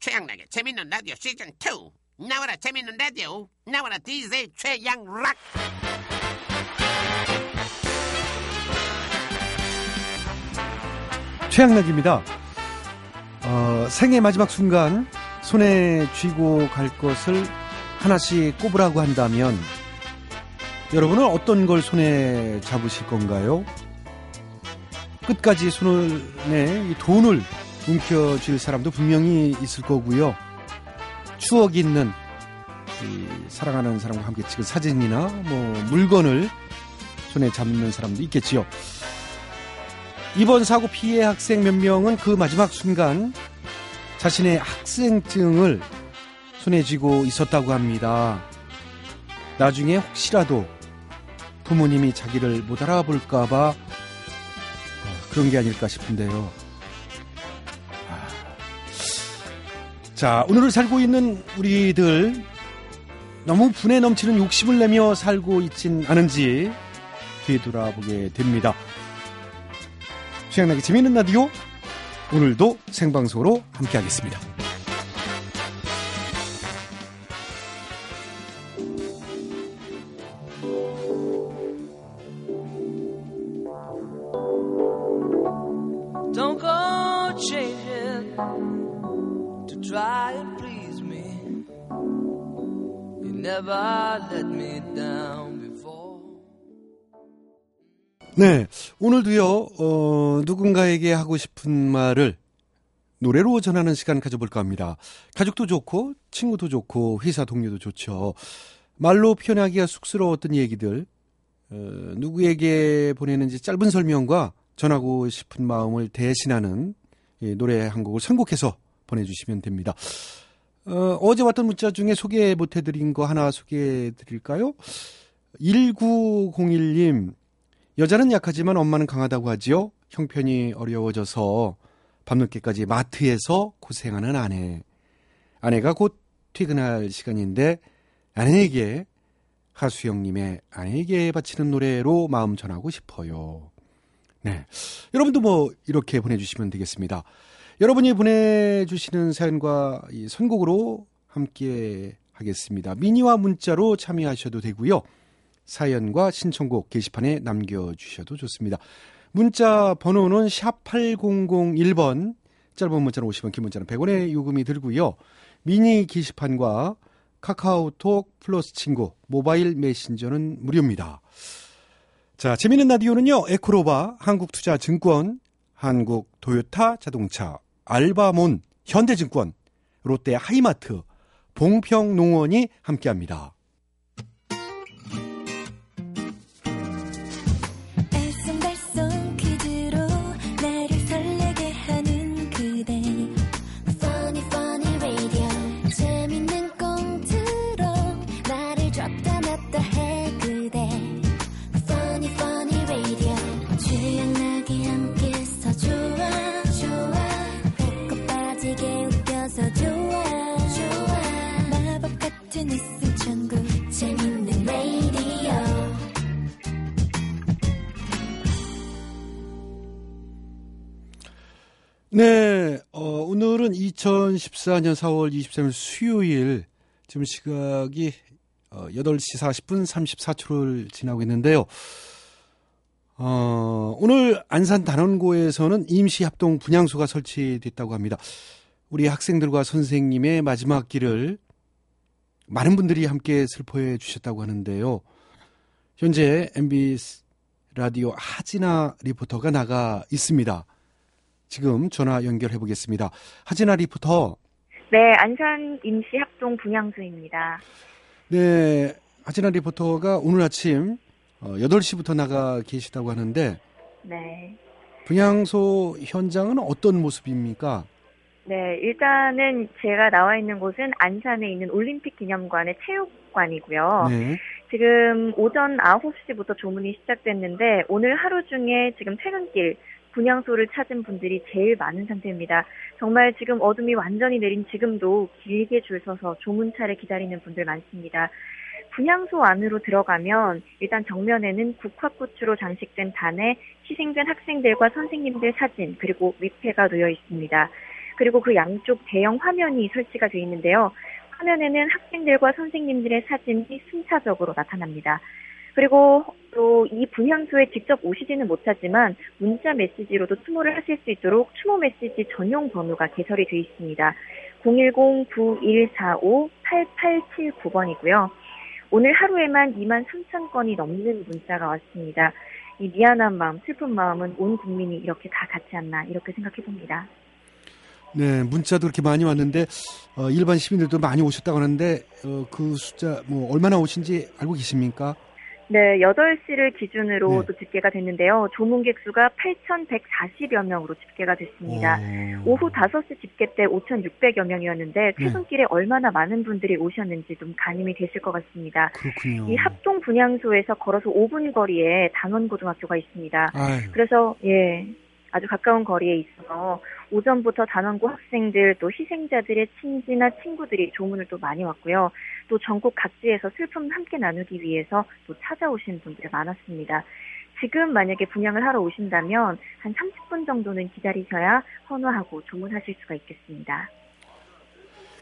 최양락의 재밌는 라디오 시즌 2 나와라 재밌는 라디오 나와라 DJ 최양락 최양락입니다. 어, 생의 마지막 순간 손에 쥐고 갈 것을 하나씩 꼽으라고 한다면 여러분은 어떤 걸 손에 잡으실 건가요? 끝까지 손을 내 돈을 움켜쥘 사람도 분명히 있을 거고요. 추억 있는 사랑하는 사람과 함께 찍은 사진이나 뭐 물건을 손에 잡는 사람도 있겠지요. 이번 사고 피해 학생 몇 명은 그 마지막 순간 자신의 학생증을 손에 쥐고 있었다고 합니다. 나중에 혹시라도 부모님이 자기를 못 알아볼까봐 그런 게 아닐까 싶은데요. 자, 오늘을 살고 있는 우리들 너무 분에 넘치는 욕심을 내며 살고 있진 않은지 되돌아보게 됩니다. 취향나게 재미있는 라디오 오늘도 생방송으로 함께하겠습니다. 네, 오늘도요, 어, 누군가에게 하고 싶은 말을 노래로 전하는 시간 가져볼까 합니다. 가족도 좋고, 친구도 좋고, 회사 동료도 좋죠. 말로 표현하기가 쑥스러웠던 얘기들, 어, 누구에게 보내는지 짧은 설명과 전하고 싶은 마음을 대신하는 예, 노래 한 곡을 선곡해서 보내주시면 됩니다. 어, 제 왔던 문자 중에 소개 못해드린 거 하나 소개해드릴까요? 1901님, 여자는 약하지만 엄마는 강하다고 하지요. 형편이 어려워져서 밤늦게까지 마트에서 고생하는 아내. 아내가 곧 퇴근할 시간인데 아내에게 하수영님의 아내에게 바치는 노래로 마음 전하고 싶어요. 네. 여러분도 뭐 이렇게 보내주시면 되겠습니다. 여러분이 보내주시는 사연과 이 선곡으로 함께 하겠습니다. 미니와 문자로 참여하셔도 되고요. 사연과 신청곡 게시판에 남겨주셔도 좋습니다. 문자 번호는 샵 8001번, 짧은 문자는 50원, 긴 문자는 100원의 요금이 들고요. 미니 게시판과 카카오톡 플러스 친구, 모바일 메신저는 무료입니다. 자, 재미있는 라디오는요, 에코로바, 한국투자증권, 한국 도요타 자동차, 알바몬, 현대증권, 롯데 하이마트, 봉평농원이 함께합니다. 2014년 4월 23일 수요일, 지금 시각이 어, 8시 40분 34초를 지나고 있는데요. 어, 오늘 안산 단원고에서는 임시 합동 분향소가 설치됐다고 합니다. 우리 학생들과 선생님의 마지막 길을 많은 분들이 함께 슬퍼해 주셨다고 하는데요. 현재 MBS 라디오 하진아 리포터가 나가 있습니다. 지금 전화 연결해 보겠습니다. 하진아 리포터. 네, 안산 임시합동 분향소입니다. 네, 하진아 리포터가 오늘 아침 어, 8시부터 나가 계시다고 하는데 네. 분향소 현장은 어떤 모습입니까? 네, 일단은 제가 나와 있는 곳은 안산에 있는 올림픽 기념관의 체육관이고요. 네. 지금 오전 9시부터 조문이 시작됐는데 오늘 하루 중에 지금 퇴근길 분향소를 찾은 분들이 제일 많은 상태입니다. 정말 지금 어둠이 완전히 내린 지금도 길게 줄 서서 조문차를 기다리는 분들 많습니다. 분향소 안으로 들어가면 일단 정면에는 국화꽃으로 장식된 단에 희생된 학생들과 선생님들 사진 그리고 위패가 놓여 있습니다. 그리고 그 양쪽 대형 화면이 설치가 되어 있는데요. 화면에는 학생들과 선생님들의 사진이 순차적으로 나타납니다. 그리고 또 이 분향소에 직접 오시지는 못하지만 문자 메시지로도 추모를 하실 수 있도록 추모 메시지 전용 번호가 개설이 되어 있습니다. 010-9145-8879번이고요. 오늘 하루에만 2만 3천 건이 넘는 문자가 왔습니다. 이 미안한 마음, 슬픈 마음은 온 국민이 이렇게 다 같지 않나 이렇게 생각해 봅니다. 네, 문자도 그렇게 많이 왔는데 어, 일반 시민들도 많이 오셨다고 하는데 어, 그 숫자 뭐 얼마나 오신지 알고 계십니까? 네, 8시를 기준으로 네. 또 집계가 됐는데요. 조문객 수가 8,140여 명으로 집계가 됐습니다. 오. 오후 5시 집계 때 5,600여 명이었는데 퇴근길에 얼마나 많은 분들이 오셨는지 좀 가늠이 되실 것 같습니다. 그렇군요. 이 합동 분향소에서 걸어서 5분 거리에 단원고등학교가 있습니다. 아유, 그래서 예 아주 가까운 거리에 있어서 오전부터 단원고 학생들 또 희생자들의 친지나 친구들이 조문을 또 많이 왔고요. 또 전국 각지에서 슬픔 함께 나누기 위해서 또 찾아오신 분들이 많았습니다. 지금 만약에 분양을 하러 오신다면 한 30분 정도는 기다리셔야 헌화하고 조문하실 수가 있겠습니다.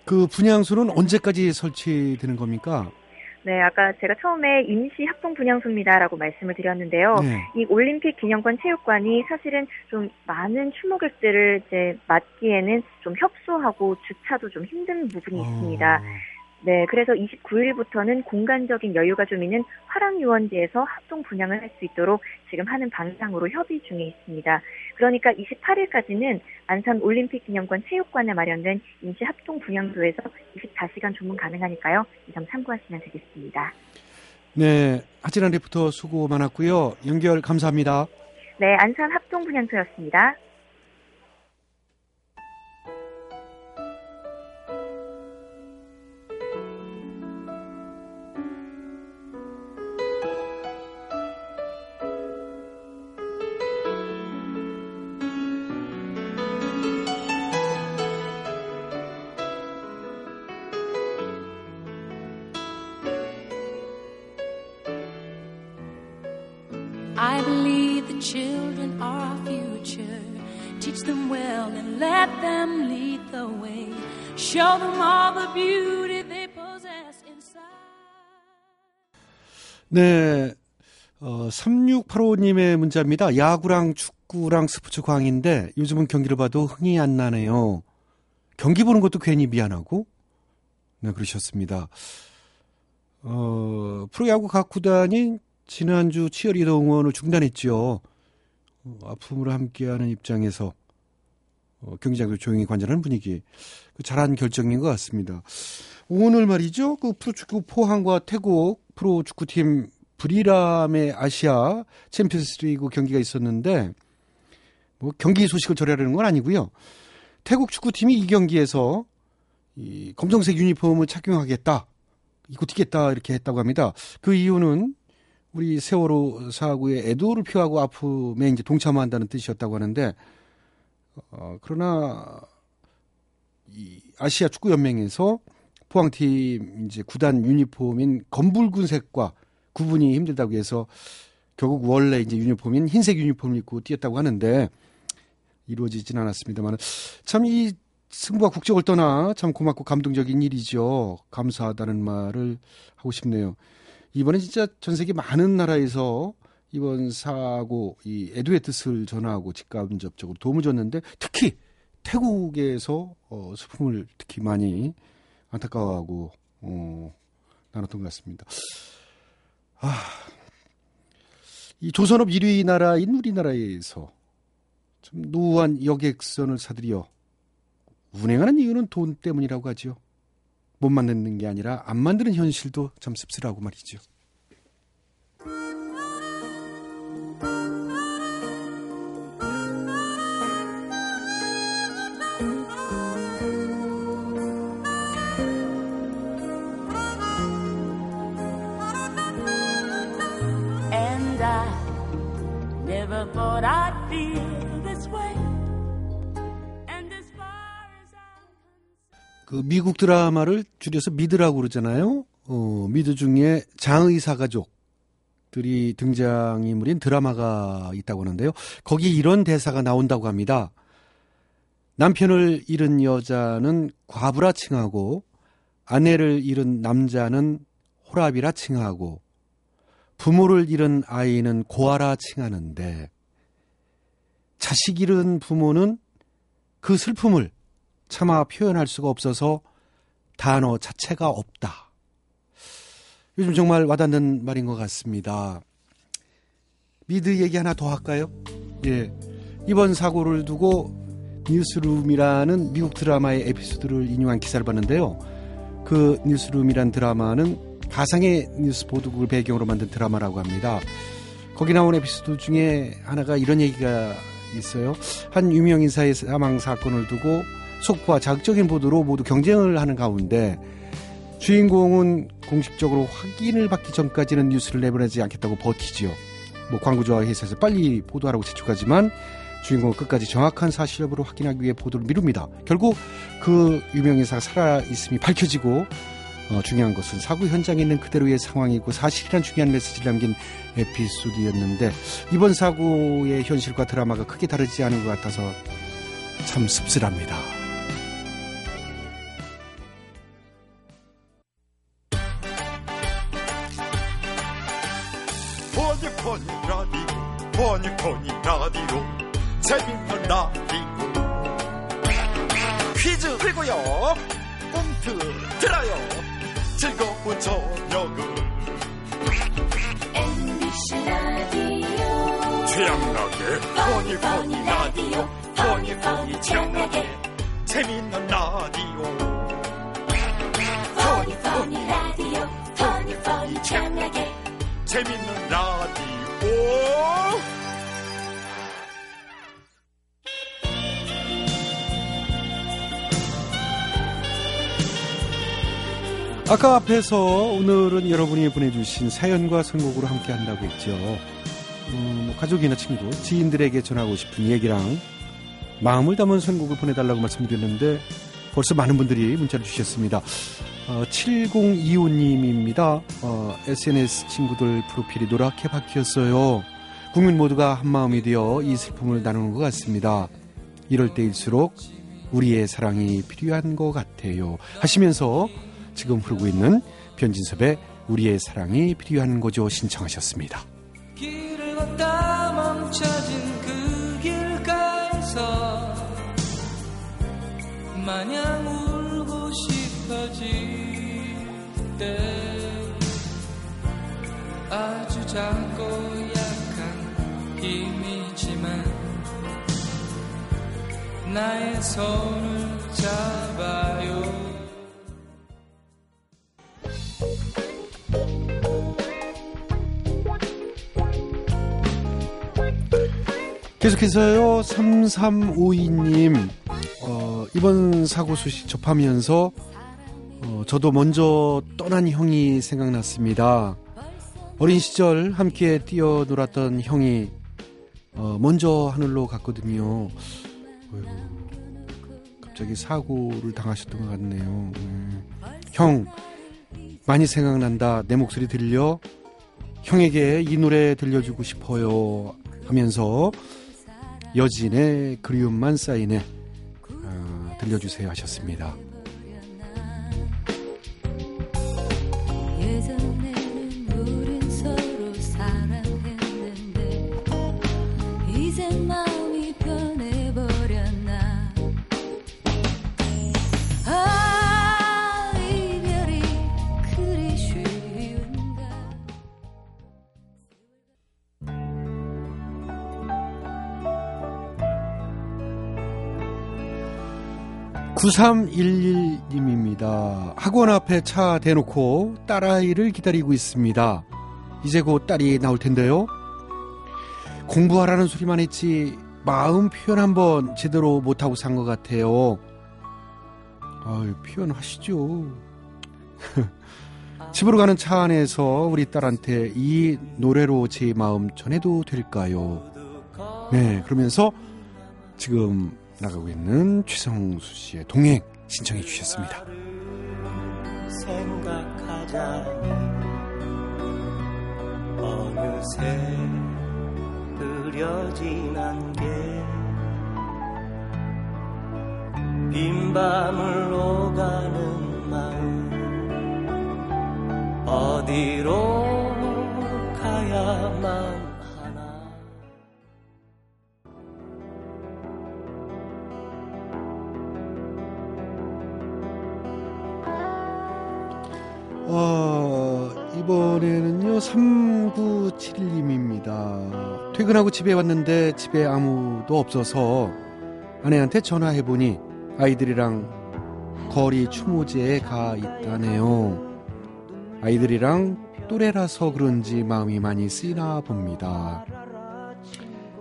그 분향소는 언제까지 설치되는 겁니까? 네, 아까 제가 처음에 임시 합동 분향소입니다라고 말씀을 드렸는데요. 네. 이 올림픽 기념관 체육관이 사실은 좀 많은 추모객들을 이제 맞기에는 좀 협소하고 주차도 좀 힘든 부분이 있습니다. 어, 네, 그래서 29일부터는 공간적인 여유가 좀 있는 화랑유원지에서 합동 분양을 할 수 있도록 지금 하는 방향으로 협의 중에 있습니다. 그러니까 28일까지는 안산 올림픽 기념관 체육관에 마련된 임시 합동 분양소에서 24시간 조문 가능하니까요. 이 점 참고하시면 되겠습니다. 네, 하진한 리포터 수고 많았고요. 연결 감사합니다. 네, 안산 합동 분양소였습니다. I believe the children are our future. Teach them well and let them lead the way. Show them all the beauty they possess inside. 네, 어, 3685님의 문자입니다. 야구랑 축구랑 스포츠 광인데 요즘은 경기를 봐도 흥이 안 나네요. 경기 보는 것도 괜히 미안하고, 네, 그러셨습니다. 어, 프로야구 각 구단이 지난주 치어리더 응원을 중단했죠. 어, 아픔으로 함께하는 입장에서 어, 경기장을 조용히 관전하는 분위기. 그 잘한 결정인 것 같습니다. 오늘 말이죠. 그 프로축구 포항과 태국 프로축구팀 브리람의 아시아 챔피언스 리그 경기가 있었는데 뭐 경기 소식을 전하려는 건 아니고요. 태국 축구팀이 이 경기에서 이 검정색 유니폼을 착용하겠다. 입고 뛰겠다 이렇게 했다고 합니다. 그 이유는 우리 세월호 사고의 애도를 표하고 아픔에 이제 동참한다는 뜻이었다고 하는데 어, 그러나 이 아시아 축구 연맹에서 포항팀 이제 구단 유니폼인 검붉은색과 구분이 힘들다고 해서 결국 원래 이제 유니폼인 흰색 유니폼을 입고 뛰었다고 하는데 이루어지진 않았습니다만 참 이 승부가 국적을 떠나 참 고맙고 감동적인 일이죠. 감사하다는 말을 하고 싶네요. 이번에 진짜 전 세계 많은 나라에서 이번 사고 이 뜻을 전하고 직간접적으로 도움을 줬는데 특히 태국에서 어, 슬픔을 특히 많이 안타까워하고 어, 나눴던 것 같습니다. 아, 이 조선업 1위 나라인 우리나라에서 참 노후한 여객선을 사들여 운행하는 이유는 돈 때문이라고 하죠. 못 만드는 게 아니라 안 만드는 현실도 참 씁쓸하고 말이죠. 그 미국 드라마를 줄여서 미드라고 그러잖아요. 어, 미드 중에 장의사 가족들이 등장인물인 드라마가 있다고 하는데요. 거기 이런 대사가 나온다고 합니다. 남편을 잃은 여자는 과부라 칭하고 아내를 잃은 남자는 호랍이라 칭하고 부모를 잃은 아이는 고아라 칭하는데 자식 잃은 부모는 그 슬픔을 차마 표현할 수가 없어서 단어 자체가 없다. 요즘 정말 와닿는 말인 것 같습니다. 미드 얘기 하나 더 할까요? 예. 이번 사고를 두고 뉴스룸이라는 미국 드라마의 에피소드를 인용한 기사를 봤는데요. 그 뉴스룸이란 드라마는 가상의 뉴스 보도국을 배경으로 만든 드라마라고 합니다. 거기 나온 에피소드 중에 하나가 이런 얘기가 있어요. 한 유명 인사의 사망 사건을 두고 속보와 자극적인 보도로 모두 경쟁을 하는 가운데 주인공은 공식적으로 확인을 받기 전까지는 뉴스를 내보내지 않겠다고 버티지요. 뭐 광고주와 회사에서 빨리 보도하라고 재촉하지만 주인공은 끝까지 정확한 사실 여부를 확인하기 위해 보도를 미룹니다. 결국 그 유명 인사가 살아 있음이 밝혀지고 어, 중요한 것은 사고 현장에 있는 그대로의 상황이고 사실이란 중요한 메시지를 남긴 에피소드였는데 이번 사고의 현실과 드라마가 크게 다르지 않은 것 같아서 참 씁쓸합니다. 포니 포니 라디오 포니 포니 라디오. 재밌는 라디오. 퀴즈 풀고요. 꽁트 들어요. 즐거운 저녁을. MBC 라디오. 최양락의 포니 포니 라디오. 포니 포니 최양락의 재밌는 라디오. 포니 포니 라디오. 포니 포니 최양락의 재밌는 라디오 아까 앞에서 오늘은 여러분이 보내주신 사연과 선곡으로 함께 한다고 했죠. 음, 뭐 가족이나 친구, 지인들에게 전하고 싶은 얘기랑 마음을 담은 선곡을 보내달라고 말씀드렸는데 벌써 많은 분들이 문자를 주셨습니다. 어, 7025님입니다. 어, SNS 친구들 프로필이 노랗게 바뀌었어요. 국민 모두가 한마음이 되어 이 슬픔을 나누는 것 같습니다. 이럴 때일수록 우리의 사랑이 필요한 것 같아요. 하시면서 지금 흐르고 있는 변진섭의 우리의 사랑이 필요한 거죠 신청하셨습니다. 그 마냥 때 아주 작고 약한 힘이지만 나의 손을 잡아요. 계속해서요 3352님. 어, 이번 사고 소식 접하면서 어, 저도 먼저 떠난 형이 생각났습니다. 어린 시절 함께 뛰어놀았던 형이 어, 먼저 하늘로 갔거든요. 어휴, 갑자기 사고를 당하셨던 것 같네요. 음. 형 많이 생각난다. 내 목소리 들려? 형에게 이 노래 들려주고 싶어요. 하면서 여진의 그리움만 쌓이네 어, 들려주세요 하셨습니다. 9311님입니다. 학원 앞에 차 대놓고 딸아이를 기다리고 있습니다. 이제 곧 딸이 나올 텐데요. 공부하라는 소리만 했지 마음 표현 한번 제대로 못하고 산 것 같아요. 아유, 표현하시죠. 집으로 가는 차 안에서 우리 딸한테 이 노래로 제 마음 전해도 될까요? 네, 그러면서 지금 나가고 있는 최성수 씨의 동행 신청해 주셨습니다. 어느새 흐려진 안개 빈 밤을 오가는 마음 어디로 가야만 이번에는요, 3971님입니다. 퇴근하고 집에 왔는데 집에 아무도 없어서 아내한테 전화해보니 아이들이랑 거리 추모제에 가 있다네요. 아이들이랑 또래라서 그런지 마음이 많이 쓰이나 봅니다.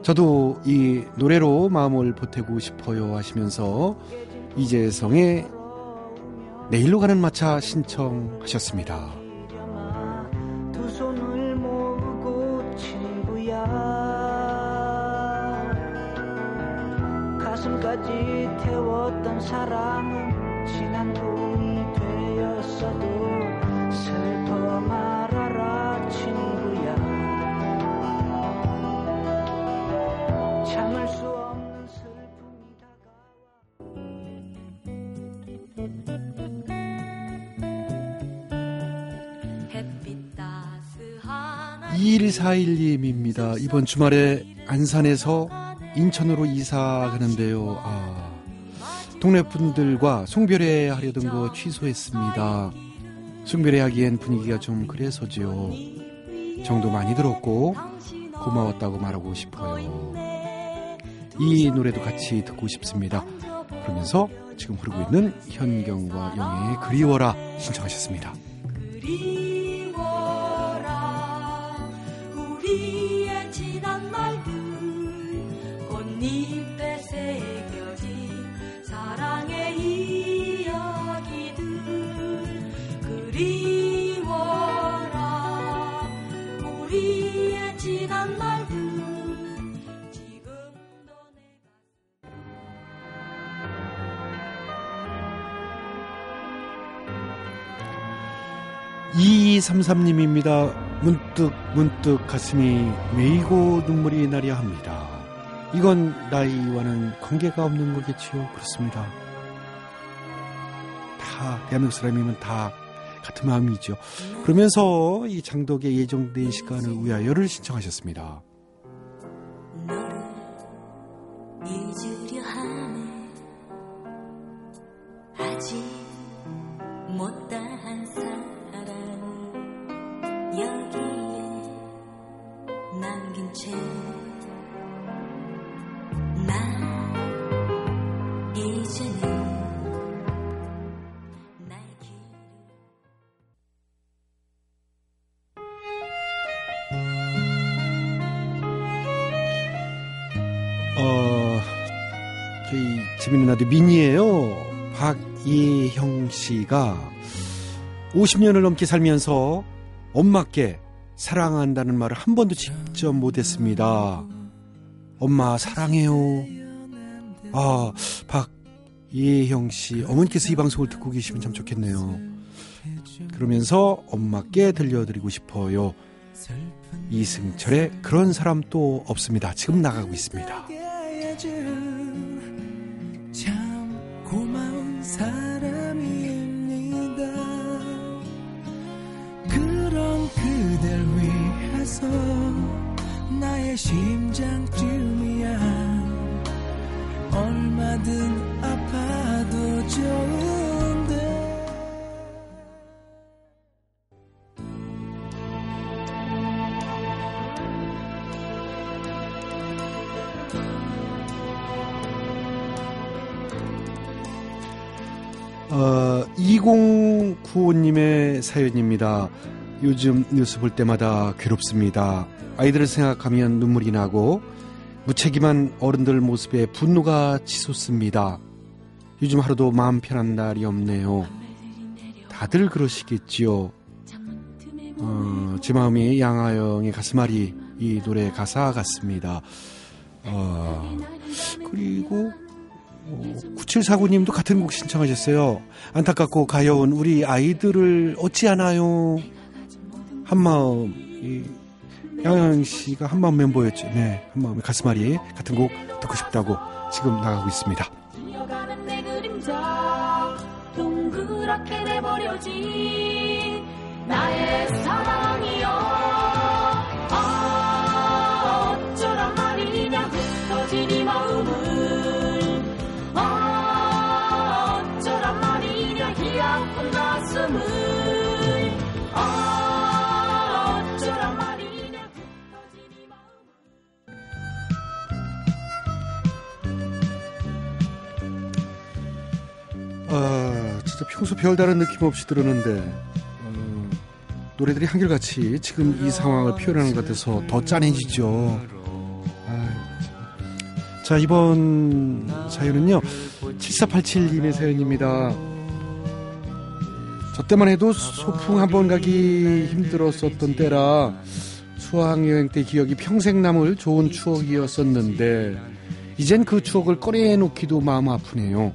저도 이 노래로 마음을 보태고 싶어요 하시면서 이재성의 내일로 가는 마차 신청하셨습니다. 사랑은 지난 돈이 되었어도 슬퍼 말아라 친구야 참을 수 없는 슬픔이 다가와 2141님입니다. 이번 주말에 안산에서 인천으로 이사 가는데요. 아, 동네 분들과 송별회 하려던 거 취소했습니다. 송별회 하기엔 분위기가 좀 그래서지요. 정도 많이 들었고 고마웠다고 말하고 싶어요. 이 노래도 같이 듣고 싶습니다. 그러면서 지금 흐르고 있는 현경과 영애의 그리워라 신청하셨습니다. 그리워라 우리의 지난 날들 지금도 내가 2233님입니다. 문득 문득 가슴이 메이고 눈물이 나려 합니다. 이건 나이와는 관계가 없는 거겠지요. 그렇습니다. 다 대한민국 사람이면 다 같은 마음이죠. 그러면서 이 장독의 예정된 시간을 위하여를 신청하셨습니다. 잊으려 하네 아직 못다한 사랑 여기에 남긴 채 재밌는 아들 민이에요. 박이형 씨가 50년을 넘게 살면서 엄마께 사랑한다는 말을 한 번도 직접 못했습니다. 엄마 사랑해요. 아, 박이형 씨 어머니께서 이 방송을 듣고 계시면 참 좋겠네요. 그러면서 엄마께 들려드리고 싶어요. 이승철의 그런 사람 또 없습니다. 지금 나가고 있습니다. 심장쯤이야 얼마든 아파도 좋은데 어, 2095님의 사연입니다. 요즘 뉴스 볼 때마다 괴롭습니다. 아이들을 생각하면 눈물이 나고 무책임한 어른들 모습에 분노가 치솟습니다. 요즘 하루도 마음 편한 날이 없네요. 다들 그러시겠지요. 어, 제 마음이 양아영의 가슴앓이 이 노래 가사 같습니다. 어, 그리고 9749님도 같은 곡 신청하셨어요. 안타깝고 가여운 우리 아이들을 어찌하나요? 한마음 이 양양 씨가 한마음 멤버였죠. 네, 한마음의 가슴앓이 같은 곡 듣고 싶다고 지금 나가고 있습니다. 아 어쩌란 말이냐 흩어진 이 마음 평소 별다른 느낌 없이 들었는데 어, 노래들이 한결같이 지금 이 상황을 표현하는 것 같아서 더 짠해지죠. 자 이번 사연은요 7487님의 사연입니다. 저 때만 해도 소풍 한 번 가기 힘들었었던 때라 수학여행 때 기억이 평생 남을 좋은 추억이었었는데 이젠 그 추억을 꺼내놓기도 마음 아프네요.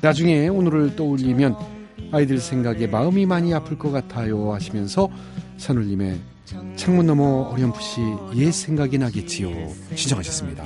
나중에 오늘을 떠올리면 아이들 생각에 마음이 많이 아플 것 같아요 하시면서 산울림의 창문 너머 어렴풋이 옛 생각이 나겠지요. 신청하셨습니다.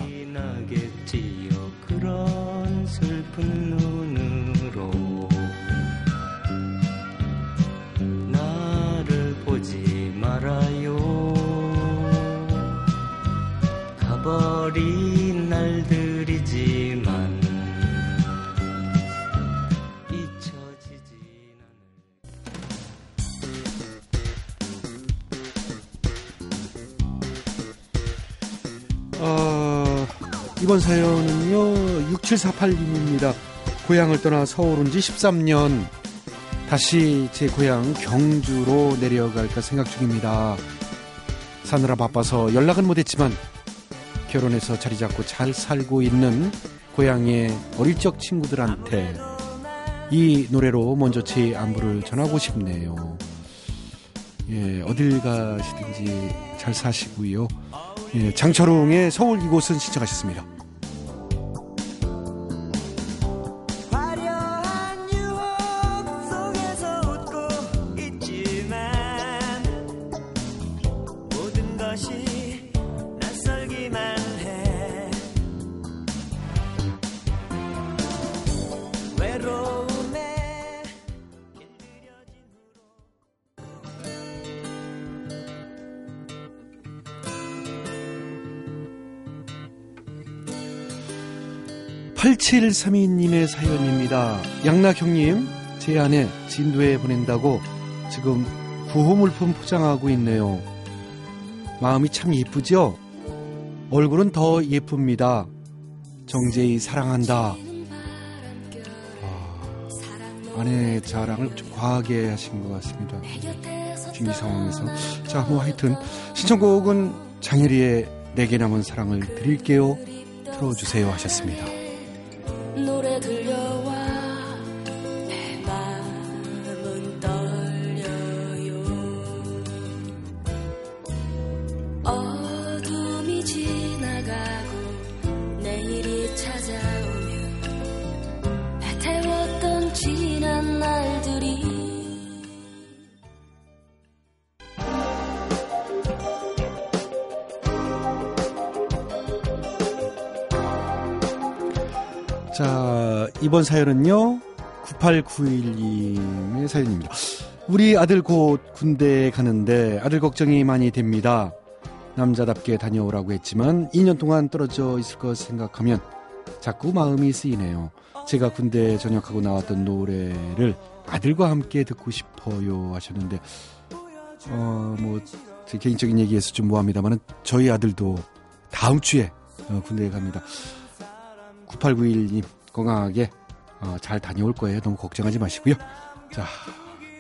이번 사연은요 6748님입니다. 고향을 떠나 서울 온 지 13년 다시 제 고향 경주로 내려갈까 생각 중입니다. 사느라 바빠서 연락은 못했지만 결혼해서 자리 잡고 잘 살고 있는 고향의 어릴 적 친구들한테 이 노래로 먼저 제 안부를 전하고 싶네요. 예, 어딜 가시든지 잘 사시고요. 예, 장철웅의 서울 이곳은 신청하셨습니다. 8732님의 사연입니다. 양락 형님, 제 아내 진도에 보낸다고 지금 구호물품 포장하고 있네요. 마음이 참 예쁘죠? 얼굴은 더 예쁩니다. 정재희 사랑한다. 아, 아내 자랑을 좀 과하게 하신 것 같습니다. 지금 이 상황에서. 자, 뭐 하여튼 신청곡은 장혜리의 내게 남은 사랑을 드릴게요. 틀어주세요 하셨습니다. 이번 사연은요, 9891님의 사연입니다. 우리 아들 곧 군대에 가는데 아들 걱정이 많이 됩니다. 남자답게 다녀오라고 했지만 2년 동안 떨어져 있을 것 생각하면 자꾸 마음이 쓰이네요. 제가 군대 전역하고 나왔던 노래를 아들과 함께 듣고 싶어요 하셨는데, 어, 뭐, 제 개인적인 얘기에서 좀 뭐합니다만 저희 아들도 다음 주에 어, 군대에 갑니다. 9891님 건강하게 어, 잘 다녀올 거예요. 너무 걱정하지 마시고요. 자,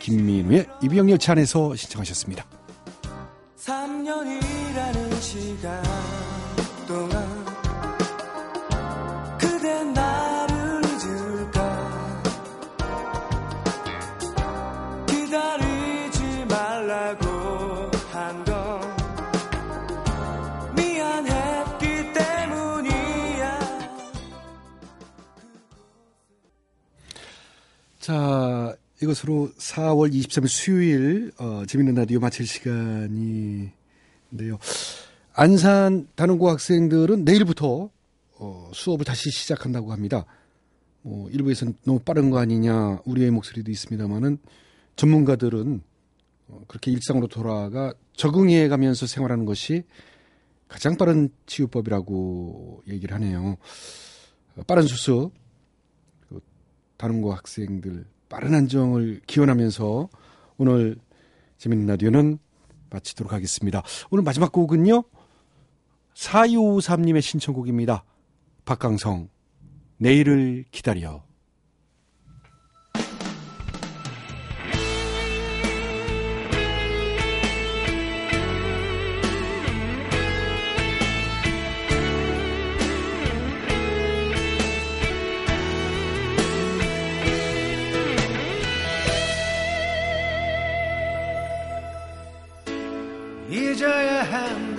김민우의 이병 열차 안에서 신청하셨습니다. 3년이라는 시간 동안 자, 이것으로 4월 23일 수요일 어, 재밌는 라디오 마칠 시간인데요. 안산 단원고 학생들은 내일부터 어, 수업을 다시 시작한다고 합니다. 뭐 일부에서는 너무 빠른 거 아니냐 우리의 목소리도 있습니다만은 전문가들은 어, 그렇게 일상으로 돌아가 적응해 가면서 생활하는 것이 가장 빠른 치유법이라고 얘기를 하네요. 어, 빠른 수습, 다른고 학생들 빠른 안정을 기원하면서 오늘 재밌는 라디오는 마치도록 하겠습니다. 오늘 마지막 곡은요. 4253님의 신청곡입니다. 박강성, 내일을 기다려. Raise your hand.